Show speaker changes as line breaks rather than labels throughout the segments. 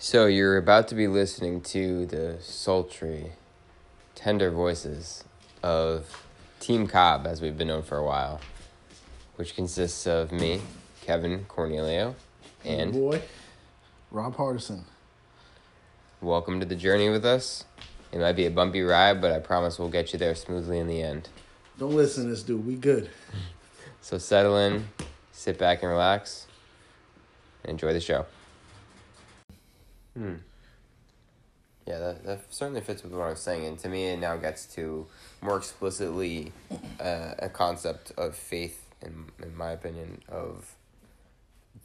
So you're about to be listening to the sultry, tender voices of Team Cobb, as we've been known for a while, which consists of me, Kevin Cornelio, and
boy, Rob Hardison.
welcome to the journey with us. It might be a bumpy ride, but I promise we'll get you there smoothly in the end.
Don't listen to this dude. We good.
So settle in, sit back and relax, and enjoy the show. Hmm. Yeah, that, that certainly fits with what I was saying. And to me, it now gets to more explicitly uh, a concept of faith, in, in my opinion, of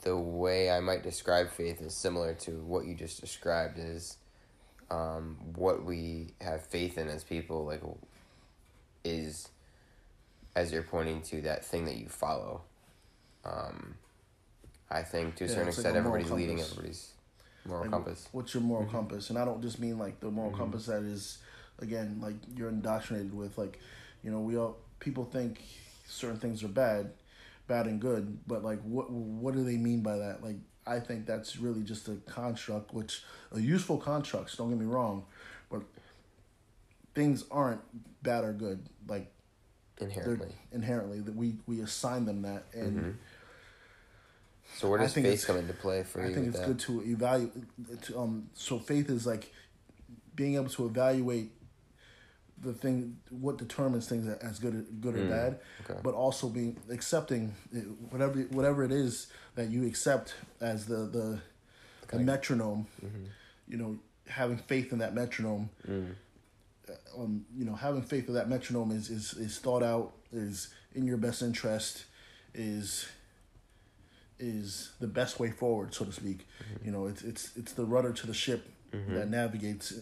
the way I might describe faith is similar to what you just described is um, what we have faith in as people, like, is as you're pointing to that thing that you follow. Um, I think to a
Yeah,
certain
it's like
extent,
a moral
everybody's leading everybody's moral
Like,
compass.
What's your moral
Mm-hmm.
compass? And I don't just mean like the moral compass that is, again, like you're indoctrinated with. Like, you know, we all people think certain things are bad, bad and good, but like, what what do they mean by that? Like, I think that's really just a construct, which a useful construct. Don't get me wrong, but things aren't bad or good. Like
Inherently.
inherently that we we assign them that and.
Mhm. So where
I
does
think
faith come into play for
I
you?
think it's
that?
good to evaluate. To, um, so faith is like being able to evaluate the thing, what determines things as good, good or
Mm,
bad,
okay.
but also being accepting whatever whatever it is that you accept as the the, the
Okay.
metronome.
Mhm.
You know, having faith in that metronome.
Mm.
Um, you know, having faith in that metronome is is is thought out, is in your best interest, is is the best way forward, so to speak. You know, it's it's it's the rudder to the ship that navigates,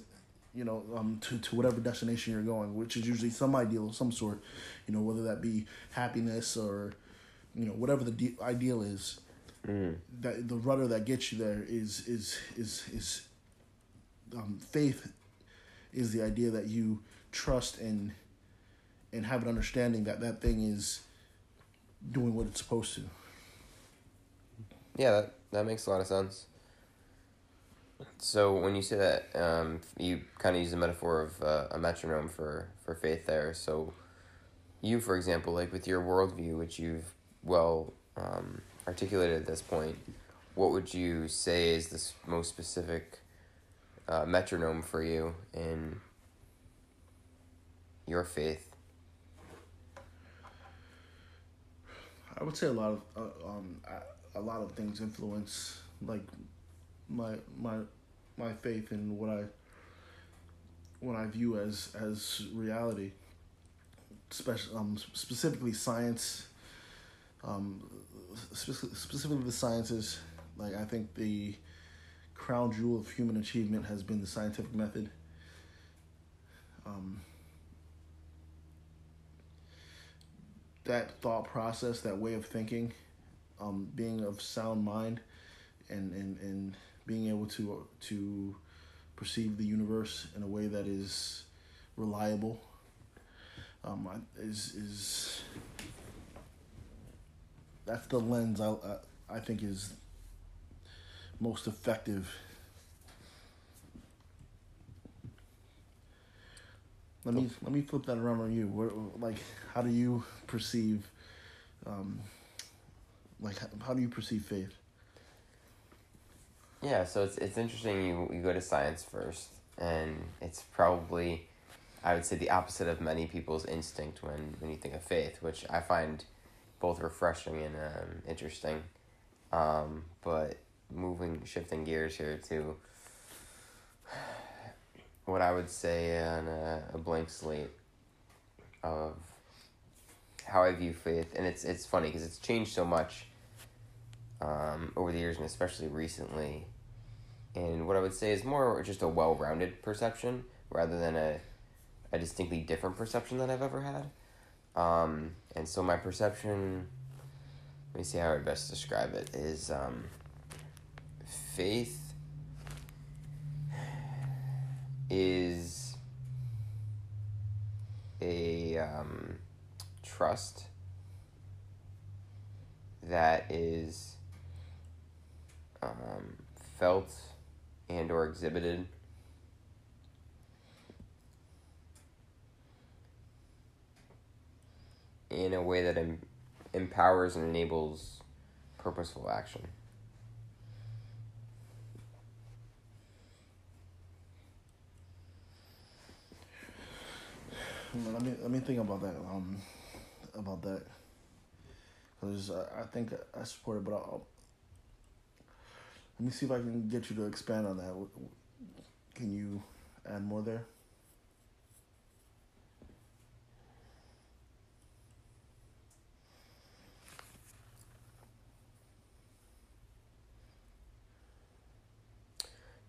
you know, um, to to whatever destination you're going, which is usually some ideal of some sort. You know, whether that be happiness or, you know, whatever the de- ideal is.
Mm.
That the rudder that gets you there is is is is. Um, faith is the idea that you trust and and have an understanding that that thing is doing what it's supposed to.
Yeah, that, that makes a lot of sense. So when you say that, um, you kind of use the metaphor of uh, a metronome for, for faith there. So you, for example, like with your worldview, which you've well um, articulated at this point, what would you say is the most specific uh, metronome for you in your faith?
I would say a lot of uh, um a lot of things influence like my my my faith in what I what I view as as reality. Special um specifically science. Um, spec- specifically the sciences. Like I think the crown jewel of human achievement has been the scientific method. Um, that thought process, that way of thinking, um, being of sound mind, and, and, and being able to to perceive the universe in a way that is reliable, um, is is that's the lens I I, think is most effective. Let me let me flip that around on you. What, like, how do you perceive, um, like, how, do you perceive faith?
Yeah, so it's it's interesting. You you go to science first, and it's probably, I would say, the opposite of many people's instinct when when you think of faith, which I find both refreshing and um, interesting. Um, but moving, shifting gears here to what I would say on a, a blank slate of how I view faith, and it's it's funny because it's changed so much um, over the years and especially recently. And what I would say is more just a well rounded perception rather than a, a distinctly different perception that I've ever had. Um, and so my perception, let me see how I would best describe it, is um, faith is a um, trust that is um, felt and or exhibited. In a way that em- empowers and enables purposeful action.
Let me let me think about that. Um, about that. Because I, I think I support it, but I'll, let me see if I can get you to expand on that. Can you add more there?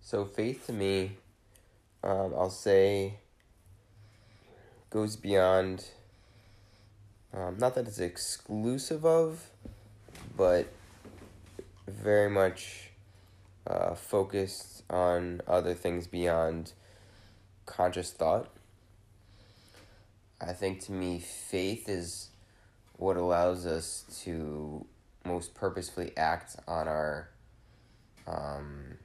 So faith to me, um, I'll say, goes beyond. Um, not that it's exclusive of, but very much uh, focused on other things beyond conscious thought. I think to me, faith is what allows us to most purposefully act on our um,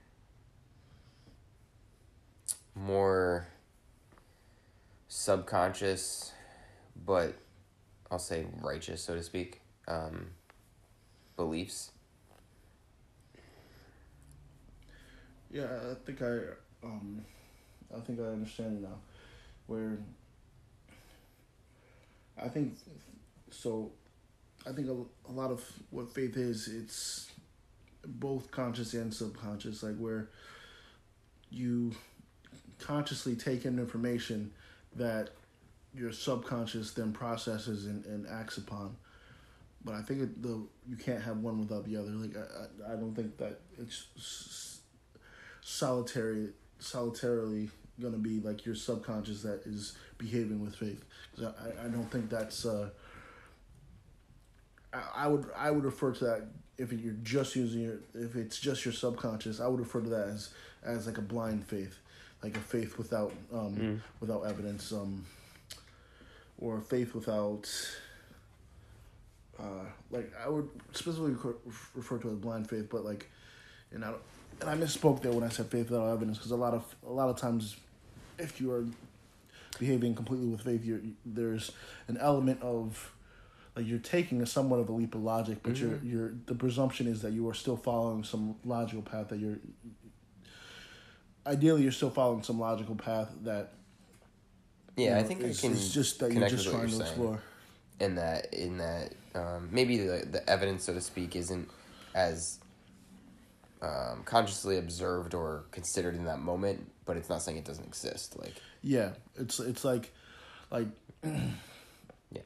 more subconscious, but I'll say righteous, so to speak, um, beliefs.
Yeah, I think I, um, I think I understand now, where. I think, so, I think a, a lot of what faith is, it's both conscious and subconscious, like where you consciously take in information that your subconscious then processes and, and acts upon. But I think the you can't have one without the other. Like I, I don't think that it's solitary solitarily gonna be like your subconscious that is behaving with faith. Cause I, I don't think that's. Uh, I, I would I would refer to that if you're just using your if it's just your subconscious. I would refer to that as as like a blind faith like a faith without um mm. without evidence um or faith without uh like I would specifically refer to as blind faith but like and I and I misspoke there when I said faith without evidence because a lot of a lot of times if you are behaving completely with faith you're there's an element of like you're taking a somewhat of a leap of logic but mm-hmm. you're you're the presumption is that you are still following some logical path that you're ideally you're still following some logical path that
yeah you know, i think it's, I can it's just that you're just trying you're to explore in that in that um, maybe the, the evidence so to speak isn't as um, consciously observed or considered in that moment but it's not saying it doesn't exist like
yeah it's it's like like yeah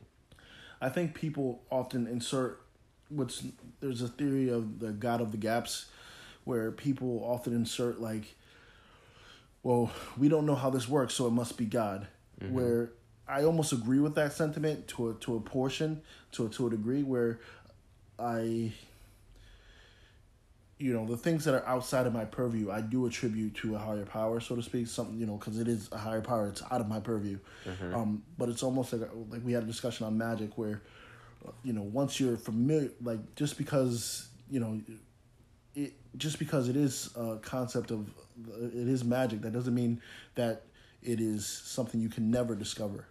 i think people often insert what's there's a theory of the god of the gaps where people often insert like well, we don't know how this works, so it must be God. Mm-hmm. Where I almost agree with that sentiment to a, to a portion, to a, to a degree, where I, you know, the things that are outside of my purview, I do attribute to a higher power, so to speak. Something you know, because it is a higher power. It's out of my purview. Mm-hmm. Um, but it's almost like like we had a discussion on magic, where, you know, once you're familiar, like just because you know, it just because it is a concept of it is magic. That doesn't mean that it is something you can never discover.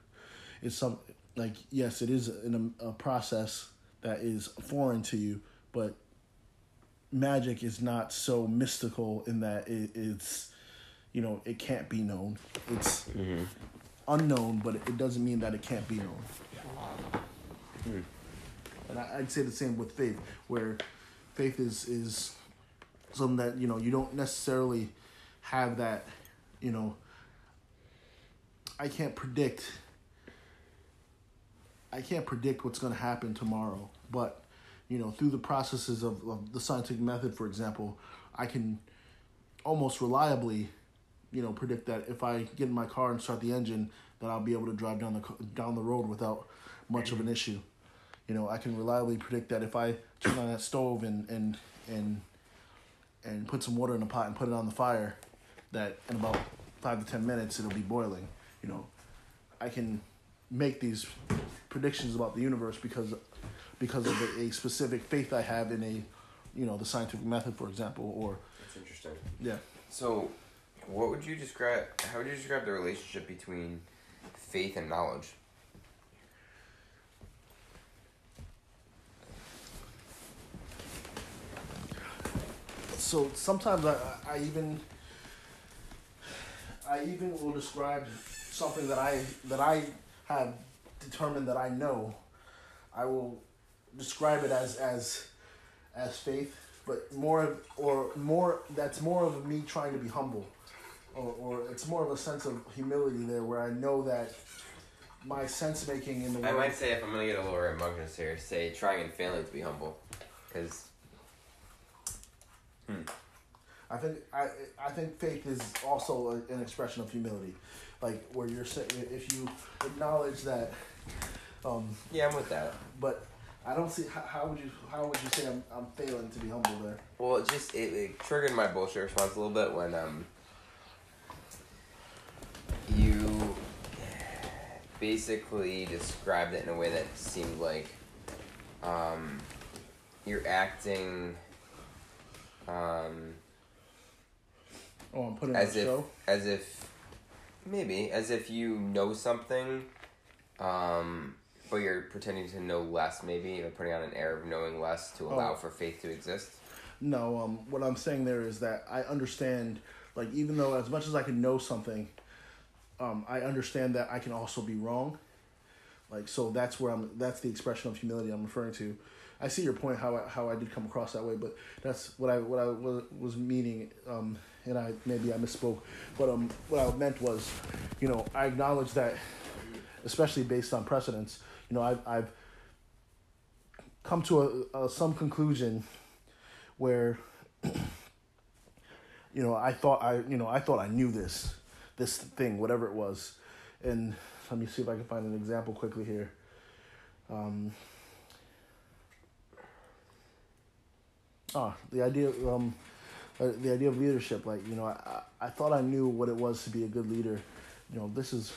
It's some like yes, it is in a, a process that is foreign to you, but magic is not so mystical in that it, it's you know it can't be known. It's mm-hmm. unknown, but it doesn't mean that it can't be known. Mm. And I, I'd say the same with faith, where faith is is something that you know you don't necessarily have that, you know, I can't predict. I can't predict what's going to happen tomorrow, but you know, through the processes of, of the scientific method, for example, I can almost reliably, you know, predict that if I get in my car and start the engine, that I'll be able to drive down the down the road without much of an issue. You know, I can reliably predict that if I turn on that stove and and and and put some water in a pot and put it on the fire, that in about five to ten minutes it'll be boiling. You know, I can make these predictions about the universe because because of a, a specific faith I have in a you know the scientific method, for example, or
That's interesting.
yeah.
So, what would you describe? How would you describe the relationship between faith and knowledge?
So sometimes I, I even I even will describe something that I that I have determined that I know. I will describe it as as as faith, but more of- or more that's more of me trying to be humble, or or it's more of a sense of humility there where I know that my sense making in the world.
I might say if I'm gonna get a little rambunctious here, say trying and failing to be humble, because
I think I I think faith is also a, an expression of humility, like where you're saying if you acknowledge that, um,
yeah, I'm with that.
but I don't see how, how would you how would you say I'm I'm failing to be humble there?
Well, it just it, it triggered my bullshit response a little bit when um you basically described it in a way that seemed like um you're acting um
Oh, I'm putting
as if
show.
as if maybe as if you know something um but you're pretending to know less maybe or putting on an air of knowing less to allow
Oh.
for faith to exist
No, um, what I'm saying there is that I understand, like, even though as much as I can know something, um, I understand that I can also be wrong. Like, so that's where I'm. That's the expression of humility I'm referring to. I see your point how I, how I did come across that way, but that's what I what I was, was meaning. Um, and I maybe I misspoke, but um, what I meant was, you know, I acknowledge that, especially based on precedents. You know, I've I've come to a, a some conclusion where you know I thought I you know I thought I knew this this thing whatever it was. And let me see if I can find an example quickly here. Um ah the idea of, um uh, the idea of leadership like you know I, I I thought I knew what it was to be a good leader. You know this is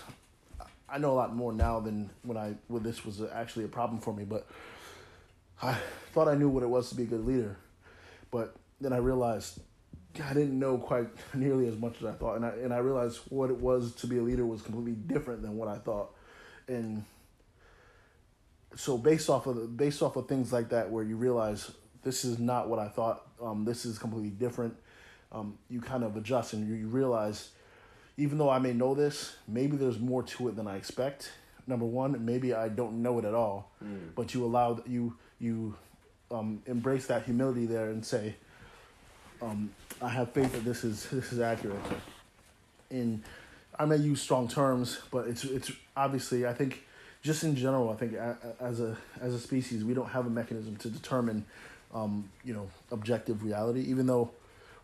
I know a lot more now than when I when this was actually a problem for me but I thought I knew what it was to be a good leader. But then I realized I didn't know quite nearly as much as I thought, and I and I realized what it was to be a leader was completely different than what I thought, and so based off of based off of things like that, where you realize this is not what I thought, um, this is completely different, um, you kind of adjust and you, you realize, even though I may know this, maybe there's more to it than I expect. Number one, maybe I don't know it at all, but you allow you you um, embrace that humility there and say, um, I have faith that this is this is accurate. And I may use strong terms, but it's it's obviously I think just in general I think as a as a species we don't have a mechanism to determine um, you know objective reality, even though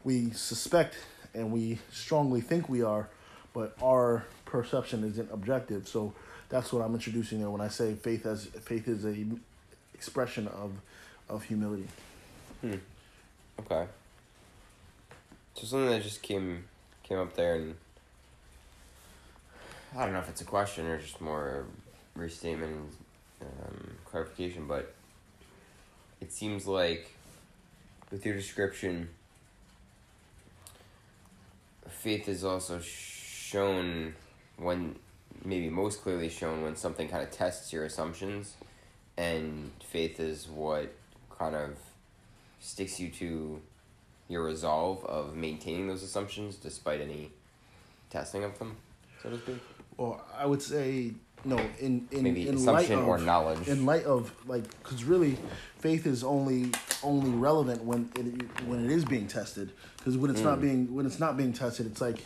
we suspect and we strongly think we are, but our perception isn't objective. So that's what I'm introducing there when I say faith as faith is a expression of of humility. Hmm.
Okay. So something that just came came up there, and I don't know if it's a question or just more restatement um, clarification, but it seems like with your description, faith is also shown when maybe most clearly shown when something kind of tests your assumptions, and faith is what kind of sticks you to your resolve of maintaining those assumptions despite any testing of them, so to speak.
well I would say no in in
Maybe
in light
assumption
of,
or knowledge.
in light of like because really faith is only only relevant when it when it is being tested because when it's
Mm.
not being when it's not being tested it's like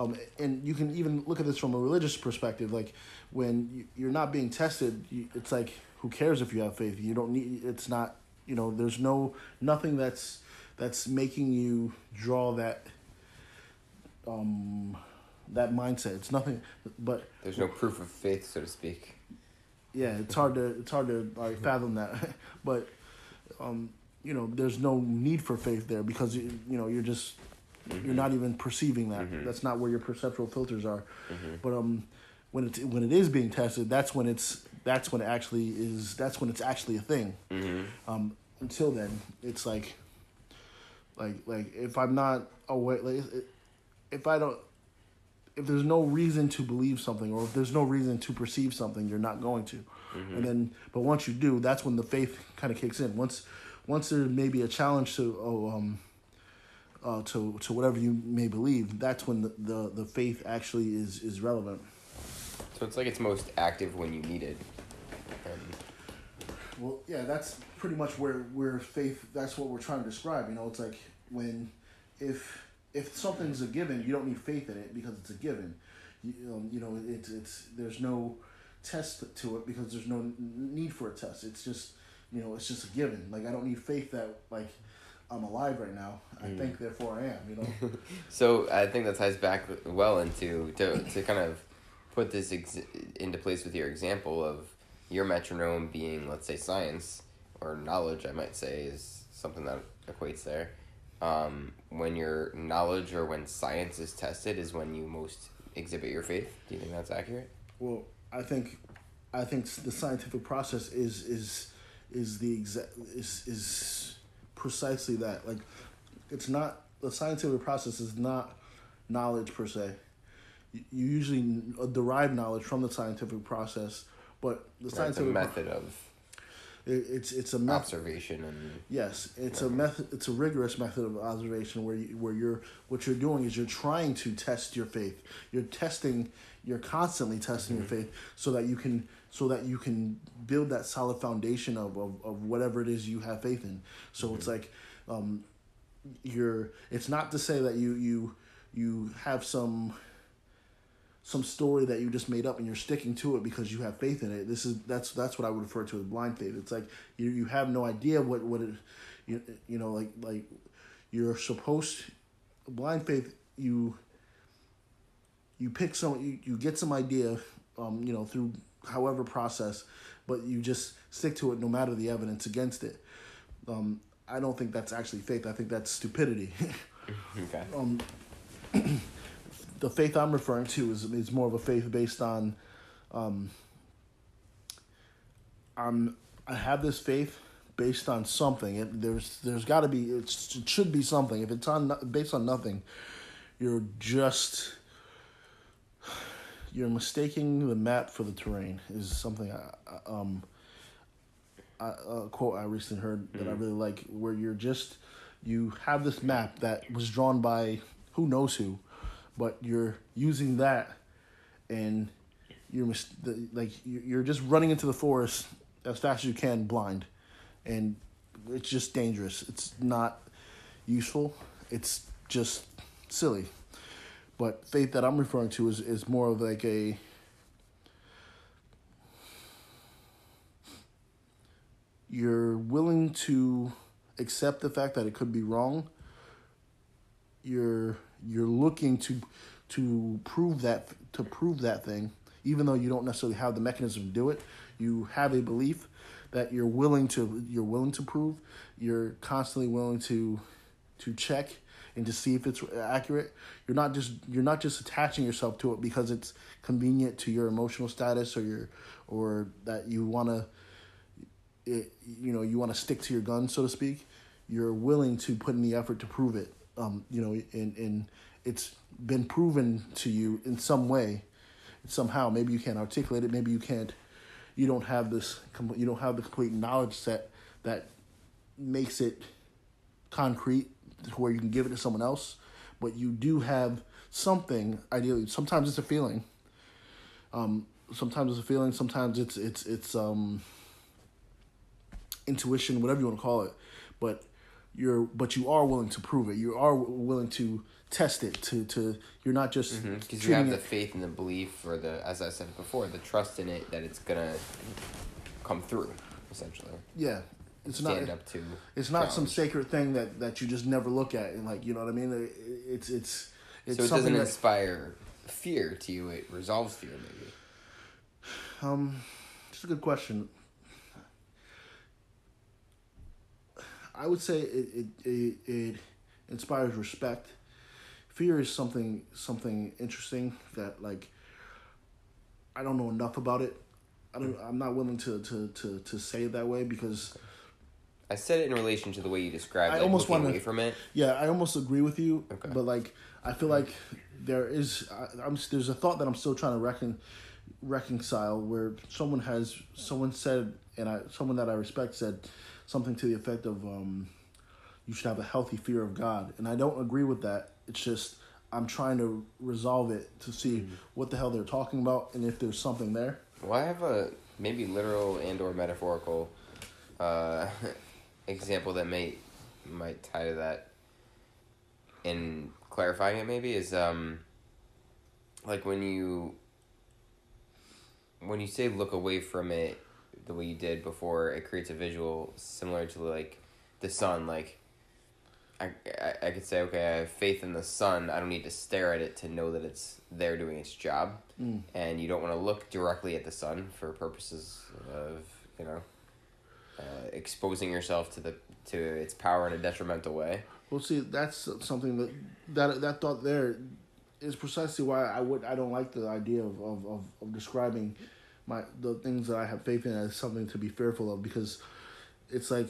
um and you can even look at this from a religious perspective like when you, you're not being tested you, it's like who cares if you have faith? You don't need it's not you know there's no nothing that's that's making you draw that um that mindset. It's nothing but
There's no proof of faith, so to speak.
yeah, it's hard to it's hard to like fathom that, but um, you know, there's no need for faith there because you you know you're just you're not even perceiving that.
Mhm.
That's not where your perceptual filters are.
Mhm.
But um, when it's when it is being tested, that's when it's that's when it actually is. That's when it's actually a thing.
Mm-hmm.
Um, until then, it's like, like like if I'm not aware, like if I don't, if there's no reason to believe something, or if there's no reason to perceive something, you're not going to. Mm-hmm. And then, but once you do, that's when the faith kind of kicks in. Once, once there may be a challenge to, oh, um, uh, to to whatever you may believe, that's when the, the, the faith actually is is relevant.
So it's like it's most active when you need it. And...
Well, yeah, that's pretty much where where faith. That's what we're trying to describe. You know, it's like when if if something's a given, you don't need faith in it because it's a given. You, um, you know, it's it's there's no test to it because there's no need for a test. It's just you know, it's just a given. Like I don't need faith that like I'm alive right now. I mm. think, therefore, I am. You know.
so I think that ties back well into to to kind of put this ex- into place with your example of your metronome being, let's say, science or knowledge. I might say is something that equates there. Um, when your knowledge or when science is tested is when you most exhibit your faith. Do you think that's accurate?
Well, I think, I think the scientific process is is is the exact is is precisely that. Like, it's not the scientific process is not knowledge per se. You, usually derive knowledge from the scientific process, but the right, scientific
method pro- of
it, it's it's a
method observation and
yes, it's a method. It's a rigorous method of observation where you, where you're what you're doing is you're trying to test your faith. You're testing. You're constantly testing mm-hmm. your faith so that you can so that you can build that solid foundation of, of, of whatever it is you have faith in. So mm-hmm. it's like um, you're it's not to say that you you you have some some story that you just made up and you're sticking to it because you have faith in it. This is that's that's what I would refer to as blind faith. It's like you you have no idea what what it you you know like like you're supposed blind faith you you pick some you, you get some idea um you know through however process, but you just stick to it no matter the evidence against it. Um, I don't think that's actually faith. I think that's stupidity. okay. Um, the faith I'm referring to is is more of a faith based on, um, I'm I have this faith based on something. It, there's there's got to be it should be something. If it's on based on nothing, you're just you're mistaking the map for the terrain is something I, um I, a quote I recently heard that mm. I really like where you're just you have this map that was drawn by who knows who but you're using that and you're mis- like you're just running into the forest as fast as you can blind. And it's just dangerous. It's not useful. It's just silly. But faith that I'm referring to is, is more of like a you're willing to accept the fact that it could be wrong. You're you're looking to to prove that to prove that thing, even though you don't necessarily have the mechanism to do it. You have a belief that you're willing to you're willing to prove. You're constantly willing to to check and to see if it's accurate. You're not just you're not just attaching yourself to it because it's convenient to your emotional status or your or that you want to you know you want to stick to your gun so to speak. You're willing to put in the effort to prove it. Um, you know, and and it's been proven to you in some way, somehow. Maybe you can't articulate it. Maybe you can't. You don't have this. You don't have the complete knowledge set that makes it concrete to where you can give it to someone else, but you do have something. Ideally, sometimes it's a feeling. Um, sometimes it's a feeling. Sometimes it's it's it's um, intuition, whatever you want to call it. But you're but you are willing to prove it. You are willing to test it. To to you're not just
because mm-hmm. you have the faith and the belief, or the as I said before, the trust in it that it's gonna come through. Essentially.
Yeah, it's stand not, up to. It's not some sacred thing that, that you just never look at and like you know what I mean. It's it's it's
so it doesn't that, inspire fear to you. It resolves fear, maybe.
Um, just a good question. I would say it it, it, it inspires respect. Fear is something something interesting that like I don't know enough about it. I don't. I'm not willing to to to to say it that way because
I said it in relation to the way you described.
I
like,
almost wanna-
away from it.
Yeah, I almost agree with you,
Okay.
but like I feel like there is I, I'm there's a thought that I'm still trying to recon, reconcile where someone has someone said and I someone that I respect said something to the effect of um, you should have a healthy fear of God, and I don't agree with that. It's just I'm trying to resolve it to see what the hell they're talking about and if there's something there.
Well, I have a maybe literal and or metaphorical uh, example that may might tie to that. In clarifying it, maybe is um, like when you when you say look away from it the way you did before, it creates a visual similar to like the sun. Like I, I, I could say, okay, I have faith in the sun. I don't need to stare at it to know that it's there doing its job.
Mm.
And you don't want to look directly at the sun for purposes of, you know, uh, exposing yourself to the to its power in a detrimental way.
Well, see, that's something that that that thought there is precisely why I would I don't like the idea of of, of, of describing my the things that I have faith in as something to be fearful of because it's like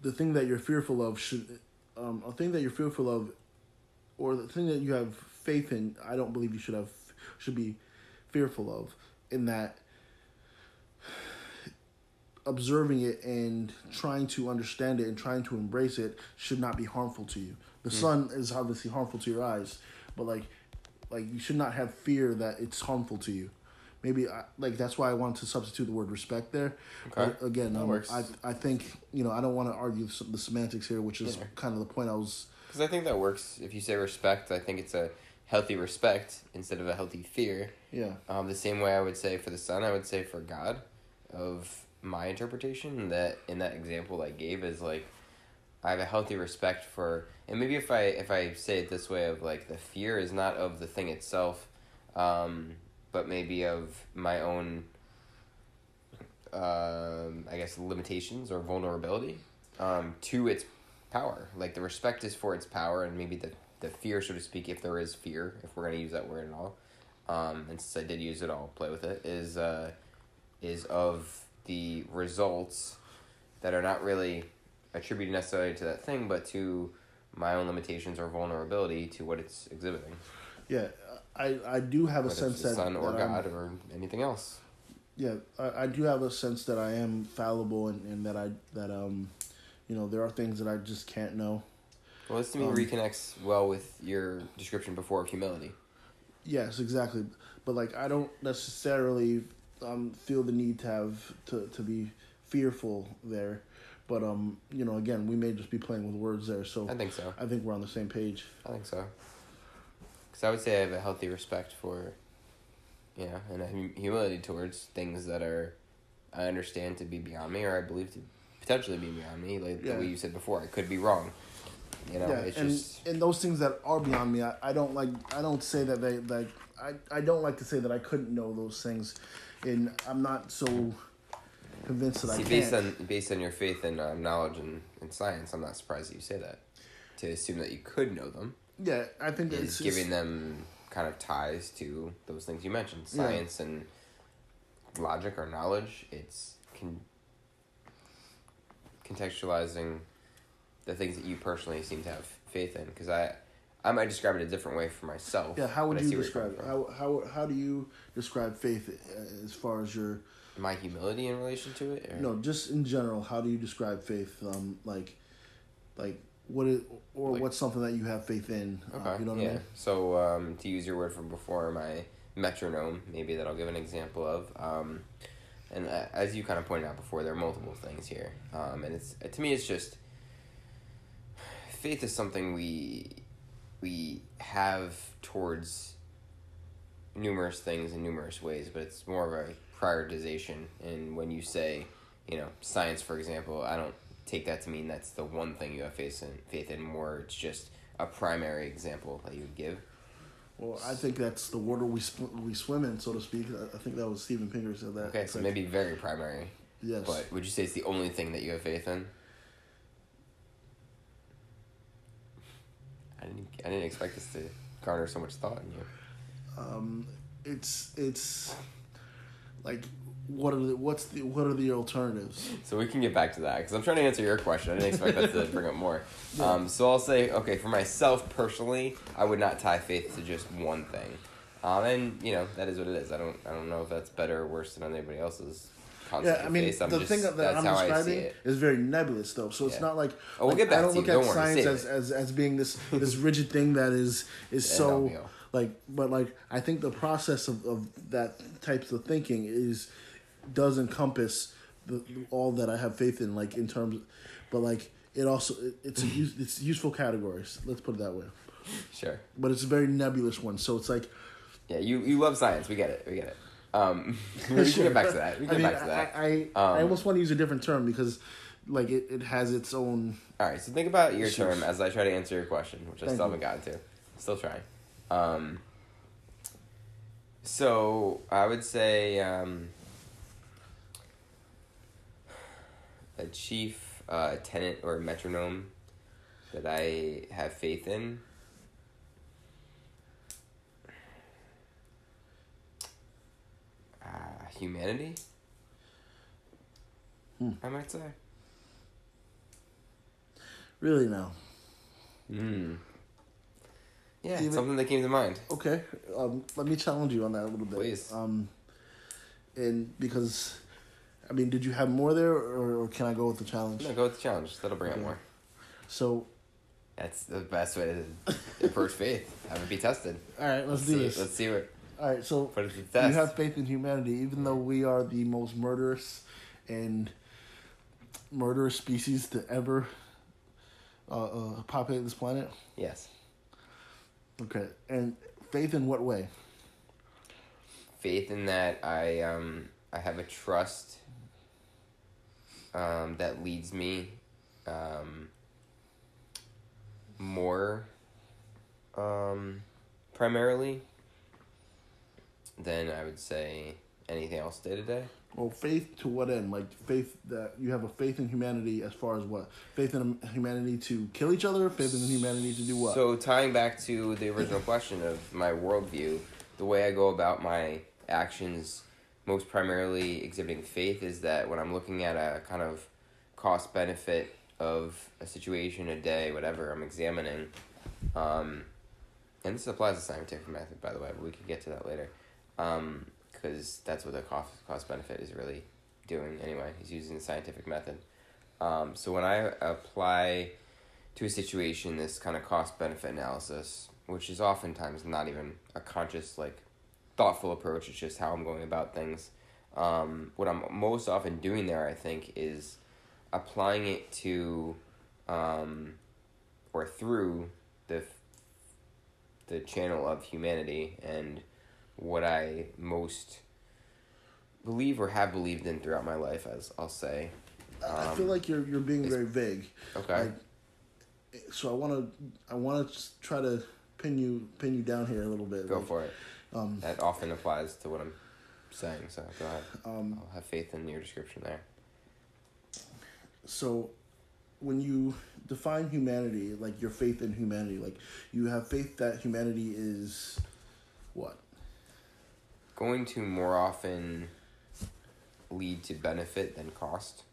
the thing that you're fearful of should um, a thing that you're fearful of or the thing that you have faith in I don't believe you should have should be fearful of in that observing it and trying to understand it and trying to embrace it should not be harmful to you. The sun is obviously harmful to your eyes, but like like you should not have fear that it's harmful to you. Maybe I, like that's why I wanted to substitute the word respect there.
Okay.
But again, um. I I think you know I don't want to argue the semantics here, which is
Yeah.
kind of the point I was.
Because I think that works. If you say respect, I think it's a healthy respect instead of a healthy fear.
Yeah,
Um, the same way I would say for the sun, I would say for God, of my interpretation that in that example I gave is like, I have a healthy respect for, and maybe if I if I say it this way of like the fear is not of the thing itself, um, but maybe of my own, um, I guess limitations or vulnerability, um, to its power. Like the respect is for its power, and maybe the the fear, so to speak, if there is fear, if we're gonna use that word at all um, and since I did use it, I'll play with it. Is uh, is of the results that are not really attributed necessarily to that thing, but to my own limitations or vulnerability to what it's exhibiting,
yeah. I I do have a sense that
sun or
that I'm-
God or anything else.
yeah I, I do have a sense that i am fallible and, and that i that um you know there are things that i just can't know
Well, this to me
Um,
reconnects well with your description before of humility.
yes exactly but like i don't necessarily um feel the need to have to, to be fearful there but um you know again we may just be playing with words there so
I think so.
i think we're on the same page
I think so. Because I would say I have a healthy respect for, you know, and a hum- humility towards things that are, I understand to be beyond me, or I believe to potentially be beyond me. Like
Yeah.
the way you said before, I could be wrong. You know,
yeah
it's
and
just
and those things that are beyond me I, I don't like i don't say that they like I, I don't like to say that i couldn't know those things and i'm not so convinced that
see
i
based
can't
on based on your faith and um, knowledge and, and science. I'm not surprised that you say that. To assume that you could know them
yeah i think
is
it's
giving
it's,
them kind of ties to those things you mentioned,
Yeah.
science and logic or knowledge. It's con- contextualizing the things that you personally seem to have faith in. Because I, I might describe it a different way for myself.
yeah how would you
see where you're
describe it how, how how do you describe faith uh, as far as your
my humility in relation to it? Or?
no just in general how do you describe faith um like like what is or
Like-
what's something that you have faith in
Okay.
uh, you know what
yeah.
i mean
So um, to use your word from before, my metronome, maybe that I'll give an example of. Um, and uh, as you kind of pointed out before, there are multiple things here, um, and it's to me, it's just faith is something we we have towards numerous things in numerous ways, but it's more of a prioritization. And when you say, you know, science, for example, I don't take that to mean that's the one thing you have faith in. Faith in more, it's just a primary example that you would give.
well i think that's the water we sw- we swim in so to speak i, think that was steven pinker said that
Okay, so
like-
maybe very primary,
yes
but would you say it's the only thing that you have faith in? I didn't. I didn't expect this to garner so much thought in you.
um, it's it's like what are the what's the what are the alternatives?
So we can get back to that because I'm trying to answer your question. I didn't expect that to bring up more. Um, so I'll say, okay, for myself personally, I would not tie faith to just one thing. Um, and you know that is what it is. I don't I don't know if that's better or worse than anybody else's
Yeah, I mean. The
just,
thing that I'm
how I see
describing is very nebulous though. So it's
Yeah.
not like
Oh, we'll
like,
get back
I don't
to you.
look
Don't
at science as, as as being this this rigid thing that is is
Yeah,
so like but like I think the process of, of that types of thinking is does encompass the, all that I have faith in like in terms but like it also it, it's a use, it's useful categories. Let's put it that way.
Sure.
But it's a very nebulous one. So it's like
Yeah, you you love science. We get it. We get it. Um, we can get back to that. We can
I
get
mean,
back to that.
I, I, I
Um,
almost want to use a different term because like it, it has its own
All right, so think about your
Issues.
term as I try to answer your question, which I
Thank
still
you.
haven't gotten to. Still trying. Um, so I would say um, a chief uh, tenant or metronome that I have faith in. Uh, humanity,
Hmm.
I might say.
really now.
Mm. Yeah,
Even-
something that came to mind.
Okay, um, let me challenge you on that a little bit.
Please.
Um, and because, I mean, did you have more there, or, or can I go with the challenge?
No, go with the challenge. That'll bring up
Okay.
more.
So,
That's the best way to approach faith. Have it be tested.
all right, let's, do
see,
this.
Let's see what
all right, so
put it to the test.
you have faith in humanity, even though we are the most murderous and murderous species to ever uh, uh, populate this planet.
yes,
Okay, and faith in what way?
faith in that I um I have a trust um that leads me um more um primarily than I would say anything else day to day.
Well, faith to what end? Like faith that you have a faith in humanity as far as what? Faith in humanity to kill each other? Faith in humanity to do what?
So tying back to the original question of my worldview, the way I go about my actions, most primarily exhibiting faith, is that when I'm looking at a kind of cost benefit of a situation, a day, whatever I'm examining, um, and this applies to scientific method, by the way, but we could get to that later, because that's what the cost cost benefit is really doing anyway. He's using the scientific method. Um, so when I apply to a situation this kind of cost benefit analysis, which is oftentimes not even a conscious like thoughtful approach. It's just how I'm going about things. Um, what I'm most often doing there, I think, is applying it to um, or through the the channel of humanity and what I most believe or have believed in throughout my life, as I'll say.
I feel like you're you're being very vague.
Okay.
Like, so I want to I want to try to pin you pin you down here a little bit.
Go
Like,
for it.
Um,
That often applies to what I'm saying, so go ahead.
um,
I'll have faith in your description there.
so when you define humanity, like your faith in humanity, like you have faith that humanity is what?
Going to more often lead to benefit than cost,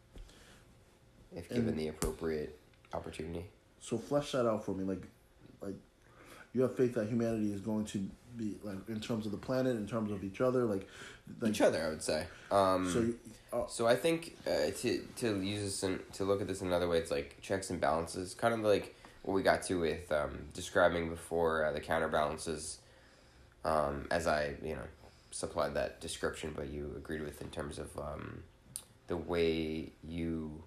if given
And-
the appropriate opportunity.
So flesh that out for me, like, like you have faith that humanity is going to be like in terms of the planet, in terms of each other, like, like
Each other, I would say. Um,
So, uh,
So I think uh, to to use this in, to look at this in another way, it's like checks and balances, kind of like what we got to with um, describing before uh, the counterbalances. Um, as I you know supplied that description, but you agreed with in terms of um, the way you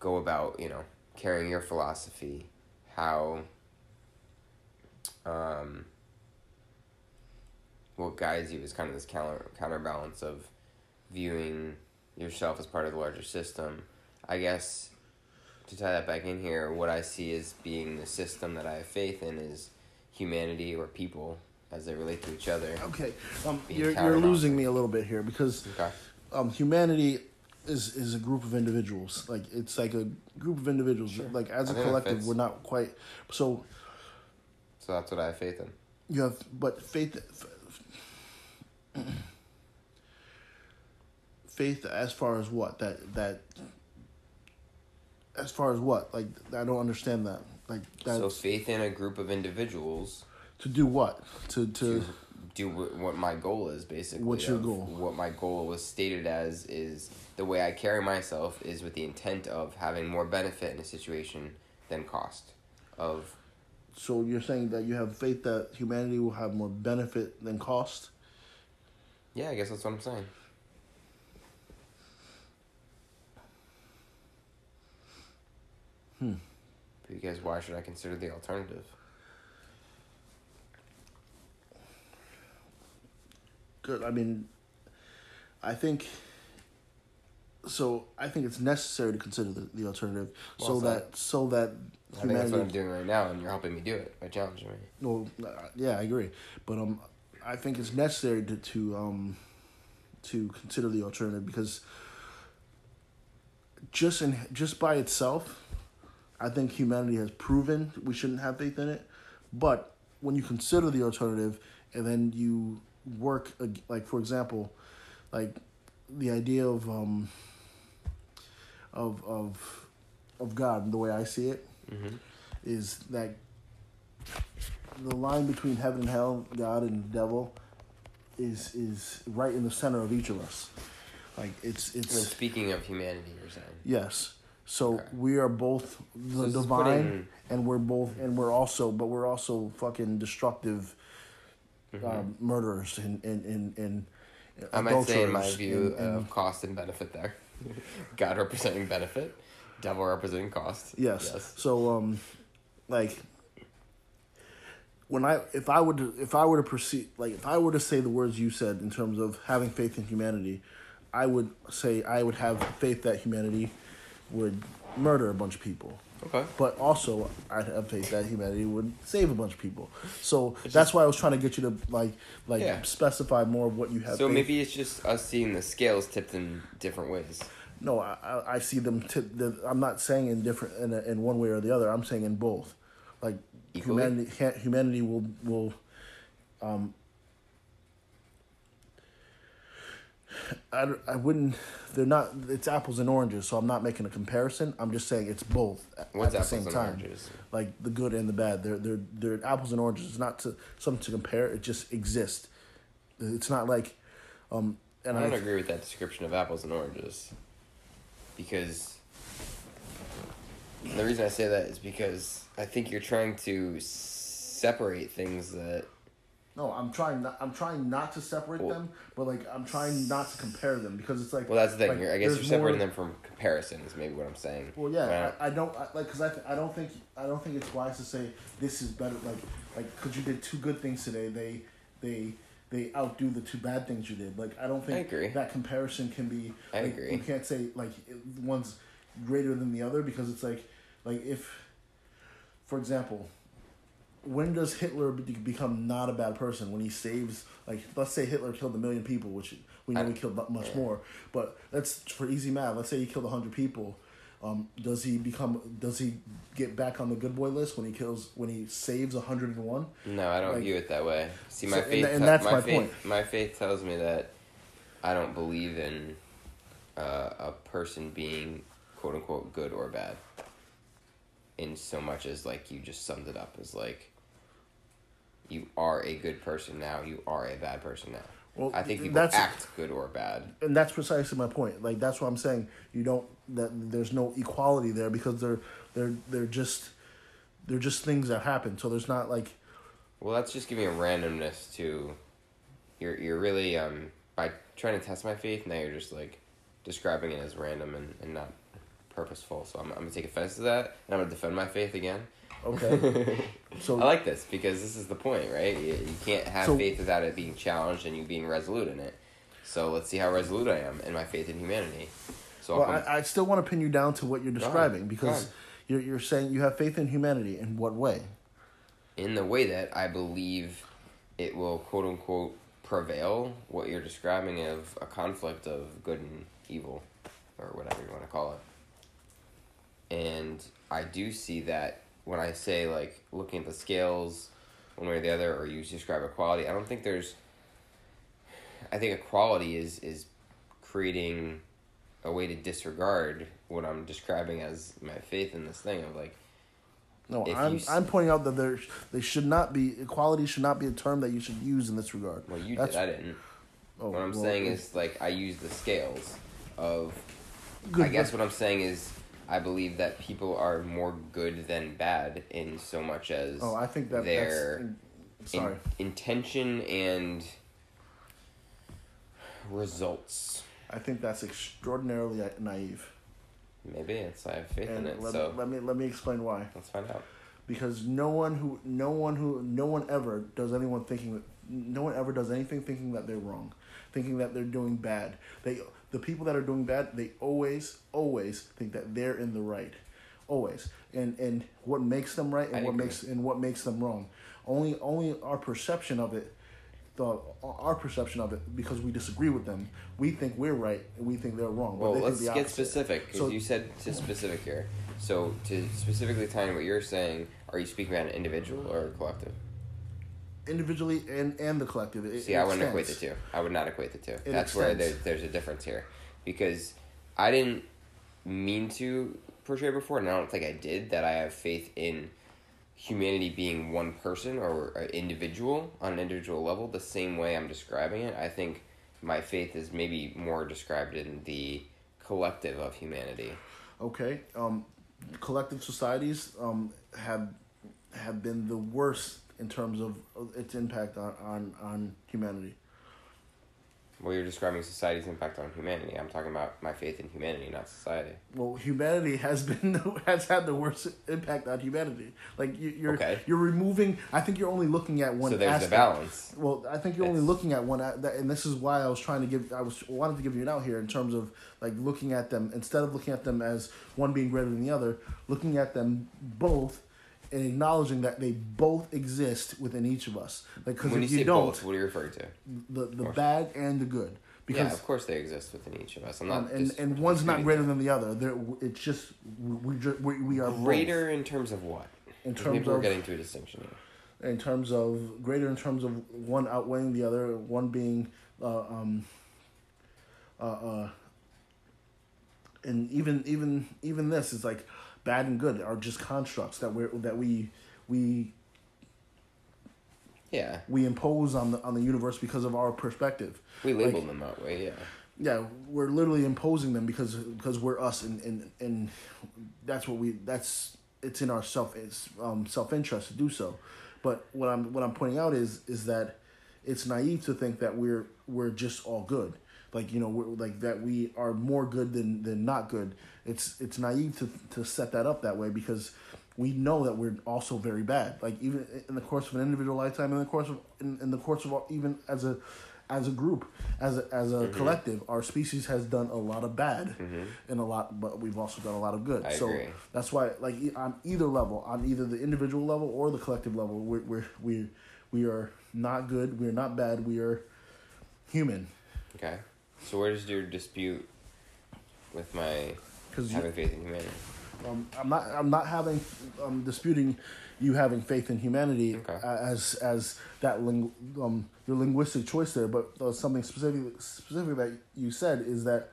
go about you know carrying your philosophy, how um, what guides you is kind of this counter counterbalance of viewing yourself as part of the larger system. I guess to tie that back in here, what I see as being the system that I have faith in is humanity or people as they relate to each other.
okay, um, you're you're losing me a little bit here because
Okay.
um, humanity is is a group of individuals. Like it's like a group of individuals. Like as a collective, we're not quite. So
So that's what I have faith in.
you have, but faith. Faith as far as what that that as far as what like I don't understand that like that
So faith in a group of individuals
to do what to to
to do what my goal is basically.
What's your goal?
What my goal was stated as is the way I carry myself is with the intent of having more benefit in a situation than cost. Of
so you're saying that you have faith that humanity will have more benefit than cost
yeah, I guess that's what I'm saying.
Hmm.
Because why should I consider the alternative?
good i mean i think so i think it's necessary to consider the, the alternative so
Well
that so that
I think that's what I'm doing right now, and you're helping me do it by challenging me.
well uh, yeah i agree but um i think it's necessary to to um to consider the alternative because just in just by itself i think humanity has proven we shouldn't have faith in it but when you consider the alternative and then you work like for example like the idea of um of of of god the way i see it
Mm-hmm.
is that the line between heaven and hell, God and the devil, is is right in the center of each of us. Like it's
And
it's
speaking of humanity, you're saying.
yes. So
Okay.
we are both the
So
divine,
putting-
and we're both, and we're also, but we're also fucking destructive
Mm-hmm.
um, murderers and and and, and
I might say, in my view,
and- and-
of cost and benefit there. God representing benefit, devil representing cost.
Yes.
Yes.
So um, like when I if I would if I were to proceed like if I were to say the words you said in terms of having faith in humanity, I would say I would have faith that humanity would murder a bunch of people.
Okay.
But also, I'd have faith that humanity would save a bunch of people. So that's why I was trying to get you to like, like
Yeah.
specify more of what you have.
So
faith
maybe it's just us seeing the scales tipped in different ways.
No, I, I- I see them. T- the, I'm not saying in different in, a, in one way or the other. I'm saying in both. Like
Equally?
humanity, humanity will will. Um, I, I wouldn't. They're not. It's apples and oranges. So I'm not making a comparison. I'm just saying it's both at,
What's
at the
apples
same
and
time.
oranges?
Like the good and the bad. They're they're they're apples and oranges. It's not to something to compare. It just exists. It's not like. Um, and
I
I,
don't agree with that description of apples and oranges. Because the reason I say that is because I think you're trying to separate things that
No, I'm trying. Not, I'm trying not to separate
Well-
them, but like I'm trying not to compare them because it's like.
well that's the thing.
like,
I guess you're separating
more-
them from comparison is maybe what I'm saying.
Well, yeah, I, I don't I, like because I, th- I don't think I don't think it's wise to say this is better. Like like because you did two good things today, they they they outdo the two bad things you did. Like I don't think
agree.
that comparison can be.
I
like,
agree.
You can't say like one's greater than the other because it's like like if, for example. When does Hitler become not a bad person? When he saves, like, let's say Hitler killed a million people, which we know he killed much
yeah.
more. But that's for easy math. Let's say he killed hundred people. Um, does he become? Does he get back on the good boy list when he kills? When he saves hundred and one?
No, I don't
Like-
view it that way. See, my
So-
faith.
th- and
te-
that's
my,
my
faith.
point.
My faith tells me that I don't believe in uh, a person being quote unquote good or bad. In so much as like you just summed it up as like, you are a good person now. You are a bad person now.
Well,
I think people act good or bad.
And that's precisely my point. Like that's what I'm saying. You don't that there's no equality there because they're they're they're just they're just things that happen. So there's not like
Well, that's just giving a randomness to. You're you're really um by trying to test my faith. Now you're just like describing it as random and, and not purposeful. So I'm I'm gonna take offense to that, and I'm gonna defend my faith again.
Okay. so
I like this because this is the point, right? You, you can't have
So-
faith without it being challenged and you being resolute in it. So let's see how resolute I am in my faith in humanity. So
well, I, I still want to pin you down to what you're describing because you're you're saying you have faith in humanity. In what way?
in the way that I believe it will quote unquote prevail what you're describing of a conflict of good and evil or whatever you want to call it. And I do see that when I say like looking at the scales one way or the other or you describe equality, I don't think there's I think equality is is creating a way to disregard what I'm describing as my faith in this thing of like
No, I'm
s-
I'm pointing out that there they should not be equality should not be a term that you should use in this regard.
well you
That's-
did I didn't.
Oh,
What I'm
well,
saying is like I use the scales of
Good,
I guess what I'm saying is I believe that people are more good than bad in so much as
Oh, I think that
their
that's sorry.
in- intention and results.
I think that's extraordinarily naive.
Maybe it's I have faith
And
in it,
let,
so
me, let me let me explain why.
let's find out.
Because no one who no one who no one ever does anyone thinking that no one ever does anything thinking that they're wrong, thinking that they're doing bad. They the people that are doing bad, they always always think that they're in the right. Always. And and what makes them right and
I
what
agree.
makes and what makes them wrong. Only only our perception of it the our perception of it because we disagree with them. We think we're right and we think they're wrong.
Well, let's get specific because
So-
you said to specific here. So to specifically tie in what you're saying, are you speaking about an individual or a collective?
Individually and and the collective. It,
See,
it
I wouldn't equate the two. I would not equate the two.
It
That's where there,
extends.
there's a difference here, because I didn't mean to portray before, and I don't think I did that. I have faith in humanity being one person or an individual on an individual level, the same way I'm describing it. I think my faith is maybe more described in the collective of humanity.
Okay. Um, collective societies um, have have been the worst in terms of its impact on, on, on humanity.
Well, you're describing society's impact on humanity. I'm talking about my faith in humanity, not society.
Well, humanity has been has had the worst impact on humanity. Like you, you're
Okay.
you're removing. I think you're only looking at one.
so there's
aspect.
the balance.
Well, I think you're only looking at one, a- that, and this is why I was trying to give. I was wanted to give you an out here in terms of like looking at them instead of looking at them as one being greater than the other, looking at them both, and acknowledging that they both exist within each of us. Like because
When you
if
say
you don't,
both, what are you referring to?
the the bad and the good,
yeah,
because
of course they exist within each of us. I'm not
and
dis-
and one's not greater than the other. There, it's just we we, we, we are both.
greater in terms of what?
in terms
maybe we're getting to a distinction here.
in terms of greater in terms of one outweighing the other, one being uh, um, uh, uh, and even even even this is like bad and good are just constructs that we that we we
Yeah,
we impose on the on the universe because of our perspective.
we label
Like-
them that way. Yeah,
Yeah, we're literally imposing them because because we're us and and, and that's what we that's it's in our self it's um self interest to do so. But what I'm what I'm pointing out is is that it's naive to think that we're we're just all good. Like you know, we're, like that we are more good than than not good. It's it's naive to to set that up that way because we know that we're also very bad. Like even in the course of an individual lifetime, in the course of in, in the course of all- even as a as a group, as a, as a
Mm-hmm.
collective, our species has done a lot of bad and a lot, but we've also done a lot of good.
I
so
agree.
that's why, like on either level, on either the individual level or the collective level, we're, we're we we are not good. We are not bad. We are human.
okay. So where does your dispute with my having faith in humanity?
Um, I'm not. I'm not having. I'm disputing you having faith in humanity
Okay.
as as that ling, um your linguistic choice there. But uh, something specific specific that you said is that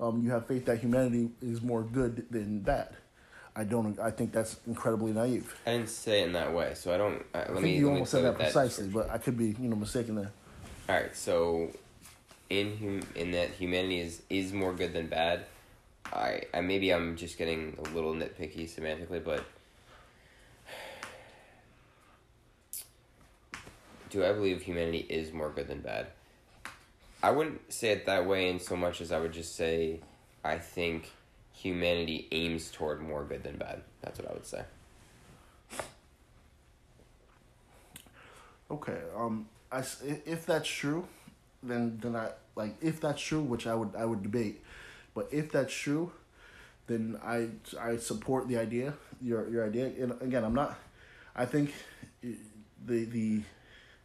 um you have faith that humanity is more good than bad. I don't. I think that's incredibly naive.
I didn't say it in that way, so I don't. Let
I think
me.
you almost said that precisely, but I could be you know mistaken there.
All right, so in hum- in that humanity is is more good than bad. I, I maybe I'm just getting a little nitpicky semantically, but do I believe humanity is more good than bad? I wouldn't say it that way in so much as I would just say I think humanity aims toward more good than bad. That's what I would say.
Okay. Um. I if that's true, then then I like if that's true, which I would I would debate, but if that's true, then I I support the idea your your idea. And again, I'm not. I think eh, the the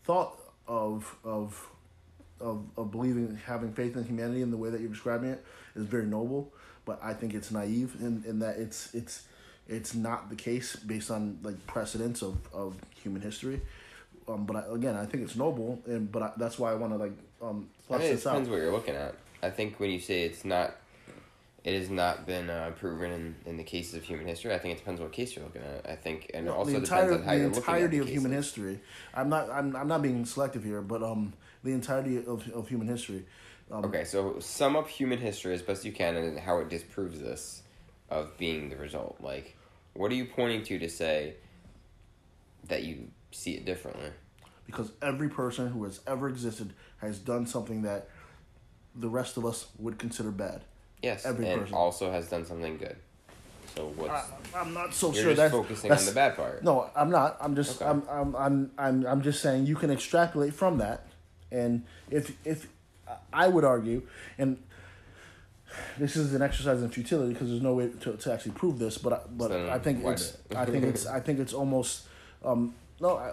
thought of of of of believing having faith in humanity in the way that you're describing it is very noble, but I think it's naive in, in that it's it's it's not the case based on like precedents of, of human history. Um, but I, again, I think it's noble, and but I, that's why I want to like um
I
flesh
mean, it
this out.
depends what you're looking at. I think when you say it's not, it has not been uh, proven in, in the cases of human history. I think it depends what case you're looking at. I think, and also
the entire
depends on how
the
you're looking at
entirety
the
of human history. I'm not I'm, I'm not being selective here, but um the entirety of, of human history. Um,
Okay, so sum up human history as best you can and how it disproves this of being the result. Like, what are you pointing to to say that you see it differently?
because every person who has ever existed has done something that the rest of us would consider bad.
Yes,
Every
and
person.
also has done something good. So what's
I, I'm not so
you're
sure
just
that's
focusing
that's-
on the bad part?
No, I'm not. I'm just
Okay.
I'm, I'm I'm I'm I'm just saying you can extrapolate from that, and if if I would argue, and this is an exercise in futility because there's no way to, to actually prove this, but I, but
So
I think it's
it?
I think it's I think it's almost um, no I,